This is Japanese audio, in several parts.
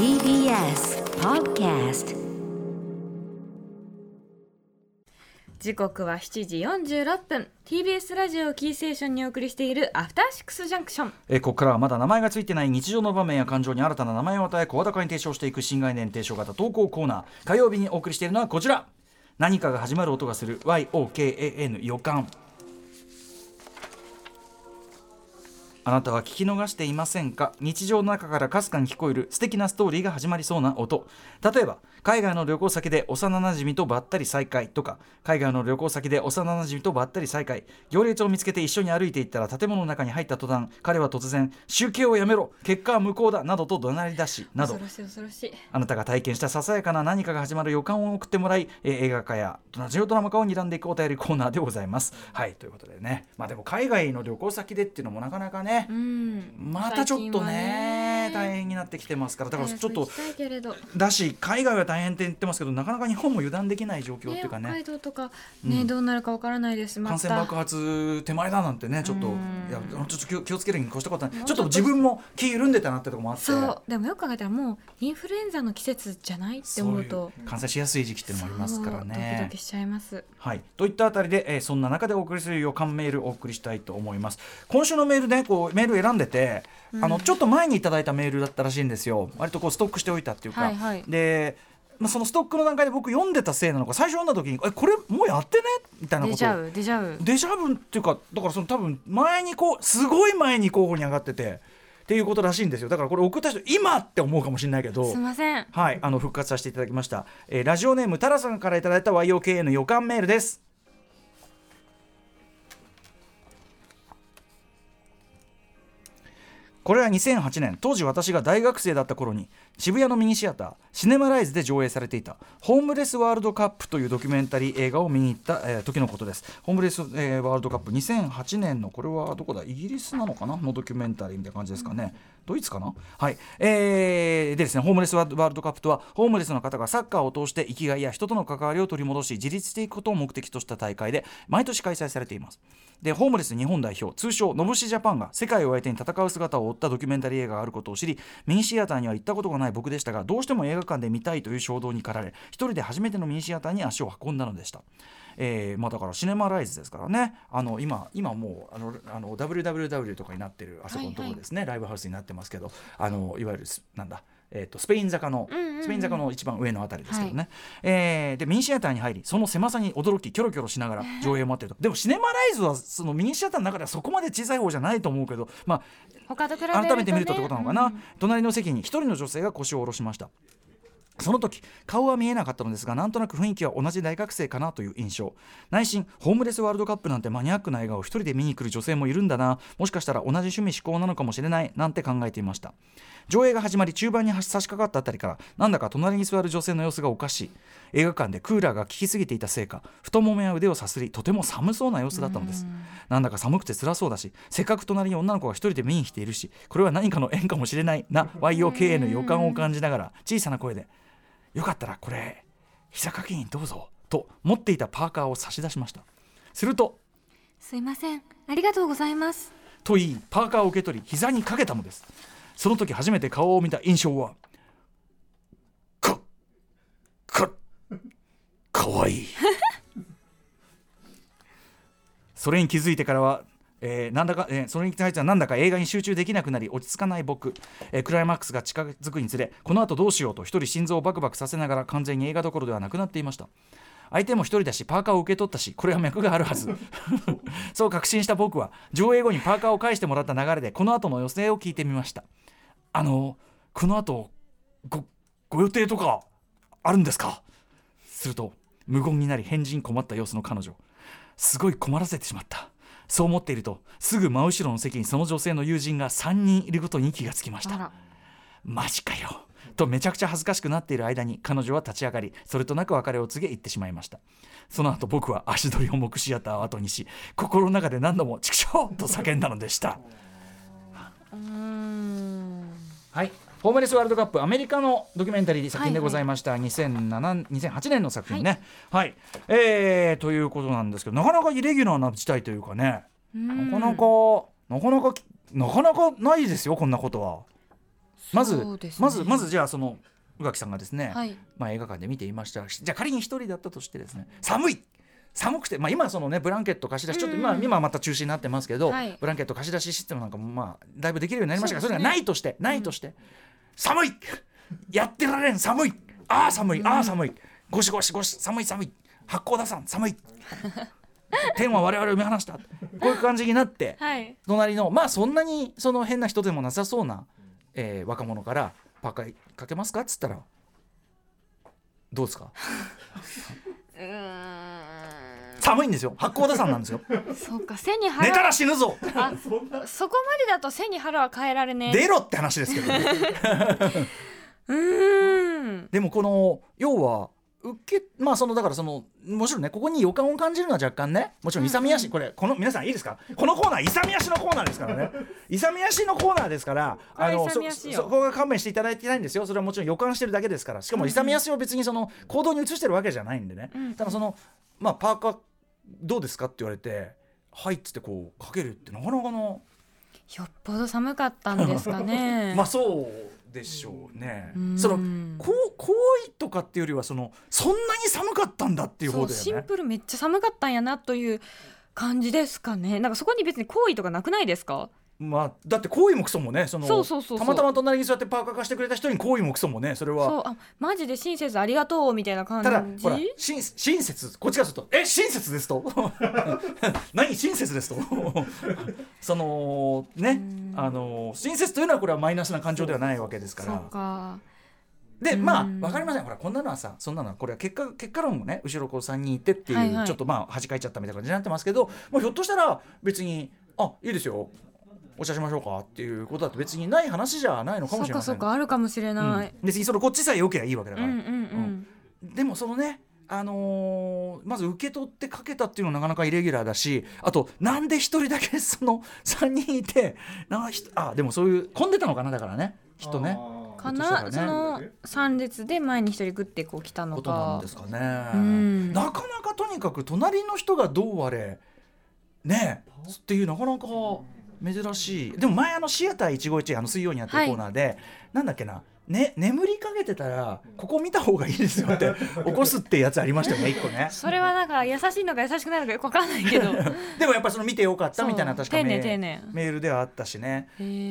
TBS Podcast 時刻は7時46分。TBS ラジオキーステーションにお送りしているアフターシックスジャンクション。えーここからはまだ名前がついてない日常の場面や感情に新たな名前を与え声高に提唱していく新概念提唱型投稿コーナー。火曜日にお送りしているのはこちら。何かが始まる音がする。YOKAN 予感あなたは聞き逃していませんか？日常の中からかすかに聞こえる素敵なストーリーが始まりそうな音。例えば海外の旅行先で幼なじみとばったり再会とか。海外の旅行先で幼なじみとばったり再会。行列を見つけて一緒に歩いていったら建物の中に入った途端彼は突然集計をやめろ。結果は無効だ。などと怒鳴り出しなど。あなたが体験したささやかな何かが始まる予感を送ってもらい、えー映画化やラジオドラマ化を睨んでいくお便りコーナーでございます。はいということでね。まあでも海外の旅行先でっていうのもなかなかね、うん。またちょっとね大変になってきてますから。だからちょっとだし海外は大変って言ってますけどなかなか日本も油断できない状況っていうかね。ね北海道とかね、どうなるかわからないです。感染爆発手前だなんてねちょっというん。やちょっと気を気をつけるに越したことはない。ちょっと自分も気緩んでたなってとこもあって。そう。でもよく考えたらもうインフルエンザの季節じゃないって思うと。感染しやすい時期ってのもありますからそうドキねドキしちゃいます。はい、といったあたりで、えーそんな中でお送りする予感メールをお送りしたいと思います。今週のメールねこうメール選んでて、あのちょっと前にいただいたメールだったらしいんですよ。割とこうストックしておいたっていうか、はいはい。で、まあ、そのストックの段階で僕読んでたせいなのか。最初読んだ時に「えこれもうやってね?」みたいなこと。デジャブデジャブデジャブっていうかだからその多分前にこうすごい前に候補に上がってて。っていうことらしいんですよ。だからこれ送った人今って思うかもしれないけど。すいません。はい、あの復活させていただきました、えーラジオネームタラさんからいただいた YOKA の予感メールですこれは2008年当時私が大学生だった頃に渋谷のミニシアターシネマライズで上映されていた「ホームレスワールドカップ」というドキュメンタリー映画を見に行った、えー時のことです。ホームレス、えーワールドカップ2008年のこれはどこだ？イギリスなのかな？のドキュメンタリーみたいな感じですかね、ドイツかな？はい、えーでですねホームレスワールドカップとはホームレスの方がサッカーを通して生きがいや人との関わりを取り戻し自立していくことを目的とした大会で毎年開催されています。でホームレス日本代表通称ノブシジャパンが世界を相手に戦う姿を追ったドキュメンタリー映画があることを知りミニシアターには行ったことがない僕でしたがどうしても映画館で見たいという衝動に駆られ一人で初めてのミニシアターに足を運んだのでした。えーまあ、だからシネマライズですからねあの今今もうあのあの WWW とかになってるあそこのところですね、ライブハウスになってますけどあのいわゆるなんだえー、とスペイン坂の、スペイン坂の一番上のあたりですけどね、えーでミニシアターに入りその狭さに驚きキョロキョロしながら上映を待ってると。でもシネマライズはそのミニシアターの中ではそこまで小さい方じゃないと思うけど、まあ、他と比べね、改めて見るとってことなのかな、うん。隣の席に一人の女性が腰を下ろしましたその時顔は見えなかったのですがなんとなく雰囲気は同じ大学生かなという印象。内心ホームレスワールドカップなんてマニアックな映画を一人で見に来る女性もいるんだな。もしかしたら同じ趣味思考なのかもしれないなんて考えていました。上映が始まり中盤に差し掛かったあたりからなんだか隣に座る女性の様子がおかしい。映画館でクーラーが効きすぎていたせいか太ももや腕をさすりとても寒そうな様子だったのです。なんだか寒くて辛そうだしせっかく隣に女の子が一人で見に来ているしこれは何かの縁かもしれないな YOKA の予感を感じながら小さな声で「よかったらこれ膝掛けにどうぞ」と持っていたパーカーを差し出しました。するとすいません。ありがとうございます。と言いパーカーを受け取り膝にかけたのです。その時初めて顔を見た印象はかかかわいい。それに気づいてからはえーなんだかえーそれに対してはなんだか映画に集中できなくなり落ち着かない僕、えークライマックスが近づくにつれこの後どうしようと一人心臓をバクバクさせながら完全に映画どころではなくなっていました。相手も一人だしパーカーを受け取ったしこれは脈があるはず。そう確信した僕は上映後にパーカーを返してもらった流れでこの後の予定を聞いてみました。あのこの後ごご予定とかあるんですか？すると無言になり返事に困った様子の彼女。すごい困らせてしまったそう思っているとすぐ真後ろの席にその女性の友人が3人いることに気がつきました。マジかよ。とめちゃくちゃ恥ずかしくなっている間に彼女は立ち上がりそれとなく別れを告げ行ってしまいました。その後僕は足取り重くシアターを後にし心の中で何度も「チクショー!」と叫んだのでした。はいホームレスワールドカップアメリカのドキュメンタリー作品でございました、2007 2008年の作品ね。はい、えーということなんですけどなかなかイレギュラーな事態というかね。なかなかなかなかなかなかないですよこんなことは。まず、ね。まずまずじゃあその宇垣さんがですね、はい。まあ、映画館で見ていました。じゃあ仮に一人だったとしてですね寒い。寒くて、まあ、今はそのねブランケット貸し出しちょっと今,、今はまた中止になってますけど、はい。ブランケット貸し出しシステムなんかもまあだいぶできるようになりましたがそ,、れがないとしてないとして、寒い。やってられん。寒い。ああ寒い。ああ寒い。ゴシゴシゴシ。寒い寒い。八甲田山寒い。天は我々を見放した。こういう感じになってはい。隣のまあそんなにその変な人でもなさそうな、えー若者から「パーカーかけますか?」っつったらどうですか？寒いんですよ。八甲田山なんですよ。んそうか背に寝腹たら死ぬぞ。あそこまでだと背に腹は変えられねえ。出ろって話ですけどね。うーん。でもこの要は受けまあそのだからそのもちろんねここに予感を感じるのは若干ねもちろん勇み足、これこの皆さんいいですか？このコーナー勇み足のコーナーですからね。勇み足のコーナーですからあのそそこが勘弁していただいてないんですよ。それはもちろん予感してるだけですから。しかも勇み足を別にその行動に移してるわけじゃないんでね、うん。ただそのまあパーカーどうですか？って言われて「はい」っつってこうかけるってなかなかのよっぽど寒かったんですかね。まあそうでしょうね。うん。そのこう行為とかっていうよりはそのそんなに寒かったんだっていうそうシンプルめっちゃ寒かったんやなという感じですかね。なんかそこに別に好意とかなくないですか？まあだって行為もクソもねそのたまたま隣に座ってパーカー貸してくれた人に行為もクソもねそれそはうあマジで親切ありがとうみたいな感じ。ただほら親親切こっちからすると「え親切です」と「何親切です」と？そのねあの親切というのはこれはマイナスな感情ではないわけですかそうらか。でまあうん。分かりません。ほらこんなのはさそんなのはこれは結果結果論もね後ろこう3人いてっていう、はいはい。ちょっとまあ端かいちゃったみたいな感じになってますけどもうひょっとしたら別に「あいいですよお茶しましょうか」っていうことだって別にない話じゃないのかもしれません。そうかそうかあるかもしれない、うん。別にそれこっちさえ良ければいいわけだから、うんうんうん。でもそのねあのーまず受け取ってかけたっていうのはなかなかイレギュラーだしあとなんで一人だけ その3人いてなひあでもそういう混んでたのかなだからね。きっとね。かひょっとしたらね。なその三列で前に一人グッてこう来たのことなんかですかね、うん。なかなかとにかく隣の人がどうあれねえっていうなかなか珍しい。でも前あのシアター一期一会あの水曜にやってるコーナーで、なんだっけなね、眠りかけてたらここ見た方がいいですよって 起こすってやつありましたよね一個ね。それはなんか優しいのか優しくないのかよくわかんないけど。でもやっぱその見てよかったみたいな確かメ丁寧丁寧。メールではあったしね。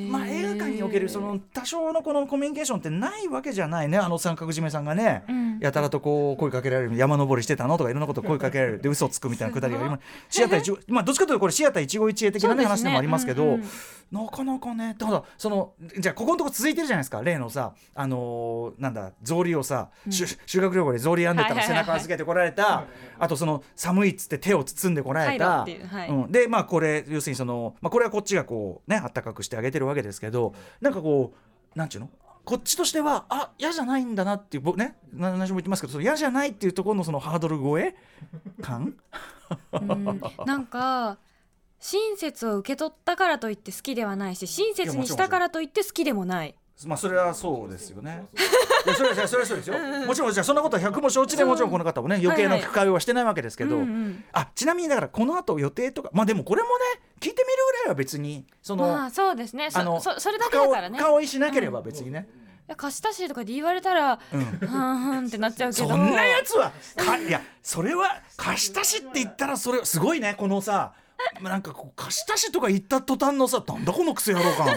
ままあ映画館におけるその多少のこのコミュニケーションってないわけじゃないねあの三角締めさんがね、うん。やたらとこう声かけられる山登りしてたのとかいろんなこと声かけられる。で嘘つくみたいなくだりがあります。シアター一まあどっちかというとこれシアター一期一会的なね話でもありますけど、うんうん。なかなかねただそのじゃあここのとこ続いてるじゃないですか例のさあのーなんだ草履をさ、しゅ修学旅行で草履編んでたら背中預けてこられた、あとその寒いっつって手を包んでこられた、はい。うん、でまあこれ要するにその、まあ、これはこっちがこうねあったかくしてあげてるわけですけどなんかこうなんちゅうの？こっちとしてはあ嫌じゃないんだなっていう僕ね？な何しも言ってますけどその嫌じゃないっていうところのそのハードル超え？感？うん。なんか親切を受け取ったからといって好きではないし親切にしたからといって好きでもないまあそれはそうですよね。いやそれはそれはそうですよ。もちろんじゃあそんなことは百も承知でもちろんこの方もね余計なはいはしてないわけですけど、うんうんあちなみにだからこの後予定とかまあでもこれもね聞いてみるぐらいは別にその、まあそうですね。そあのそそれだけだからね。深追いしなければ別にね。いや貸したしとかで言われたらうん。ふんふんってなっちゃうけど。そんなやつはかいやそれは貸したしって言ったらそれすごいねこのさなんかこう貸したしとか言った途端のさなんだこのクソ野郎感。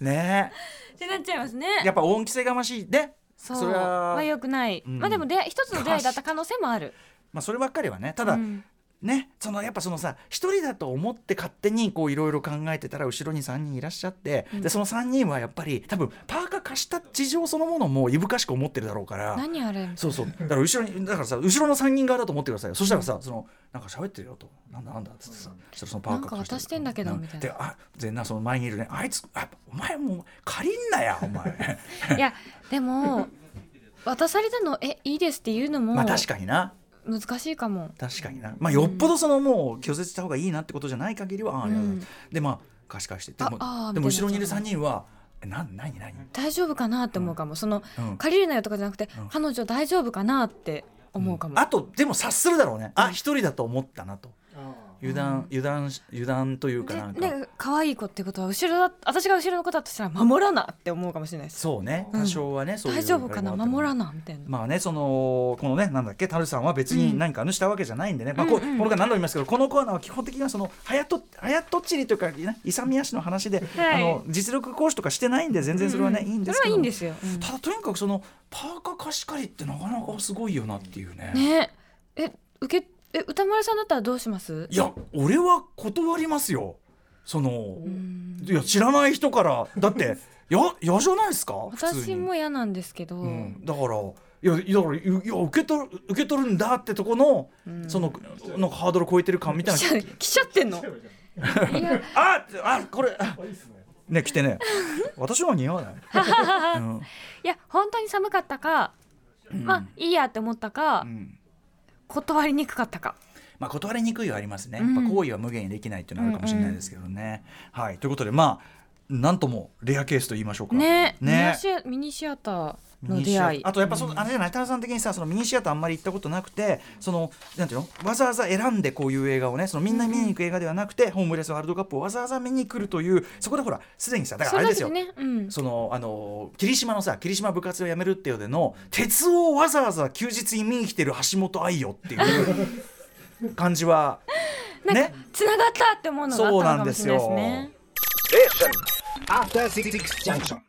ねってなっちゃいますね。えやっぱ恩着せがましい。ねそう。それはは良くない、うん。まあでも出会い一つの出会いだった可能性もある。まあそればっかりはね。ただ、うんねそのやっぱそのさ一人だと思って勝手にこういろいろ考えてたら後ろに3人いらっしゃって、でその3人はやっぱり多分パーカー貸した事情そのものもいぶかしく思ってるだろうから。何あれそうそう。だから後ろにだからさ後ろの3人側だと思ってくださいよそしたらさ、そのなんか喋ってるよと。なんだなんだっつってさそしたらそのパーカー貸してんだけどうみたいな。であでなその前にいるね。あいつあお前もう借りんなやお前。いやでも渡されたのえいいですっていうのもまあ確かにな難しいかも。確かにな。まあよっぽどそのもう拒絶した方がいいなってことじゃない限りは、ああうございますでまあ貸し返して。でもああーでも後ろにいる3人はえなん何何？大丈夫かなって思うかも、そのうん。借りるなよとかじゃなくて、うん。彼女大丈夫かなって思うかも、あとでも察するだろうね。あ一人だと思ったなと油断油断油断というかなんか、でね可愛い子ってことは後ろだ私が後ろの子だとしたら守らなって思うかもしれないです。そうね。うん。多少はね、そういう大丈夫かな？守らななみたいな、まあねそのこのねなんだっけタルさんは別に何かあしたわけじゃないんでね、まあここの間何度も言いますけどこのコーナーは基本的にはそのはやとはやとっちりというか、ね、勇み足の話で、はい。あの実力行使とかしてないんで全然それはね、いいんですけど。いいんですよ、うん。ただとにかくそのパーカー貸し借りってなかなかすごいよなっていうね。ね。え受けえ歌丸さんだったらどうします？いや俺は断りますよ。その、うん。いや知らない人から。だって や嫌じゃないですか？私も嫌なんですけど、うん、だからいやいやだからいや受け取る受け取るんだってとこの、そのなんかハードル超えてる感みたいな。来ちゃってんの？いや。ああこれ。あね来てね。私は似合わない、うん。いや本当に寒かったか、まあいいやって思ったか、うん断りにくかったか。まあ、断りにくいはありますね、うん。やっぱ行為は無限にできないっていうのはあるかもしれないですけどね。はい。ということでまあなんともレアケースと言いましょうか。ね。ミニねシアミニシアターの出会い。あとやっぱその、あれじゃない田中さん的にさそのミニシアターあんまり行ったことなくてそのなんていうのわざわざ選んでこういう映画をねそのみんな見に行く映画ではなくて、ホームレスワールドカップをわざわざ見に来るというそこでほらすでにさだからあれですよ。ねうん。そのあの霧島のさ霧島部活を辞めるっていうのでの鉄をわざわざ休日に見に来てる橋本愛よっていう 感じはね。つながったって思うのがあったのかもしれないですね。After Six Junction.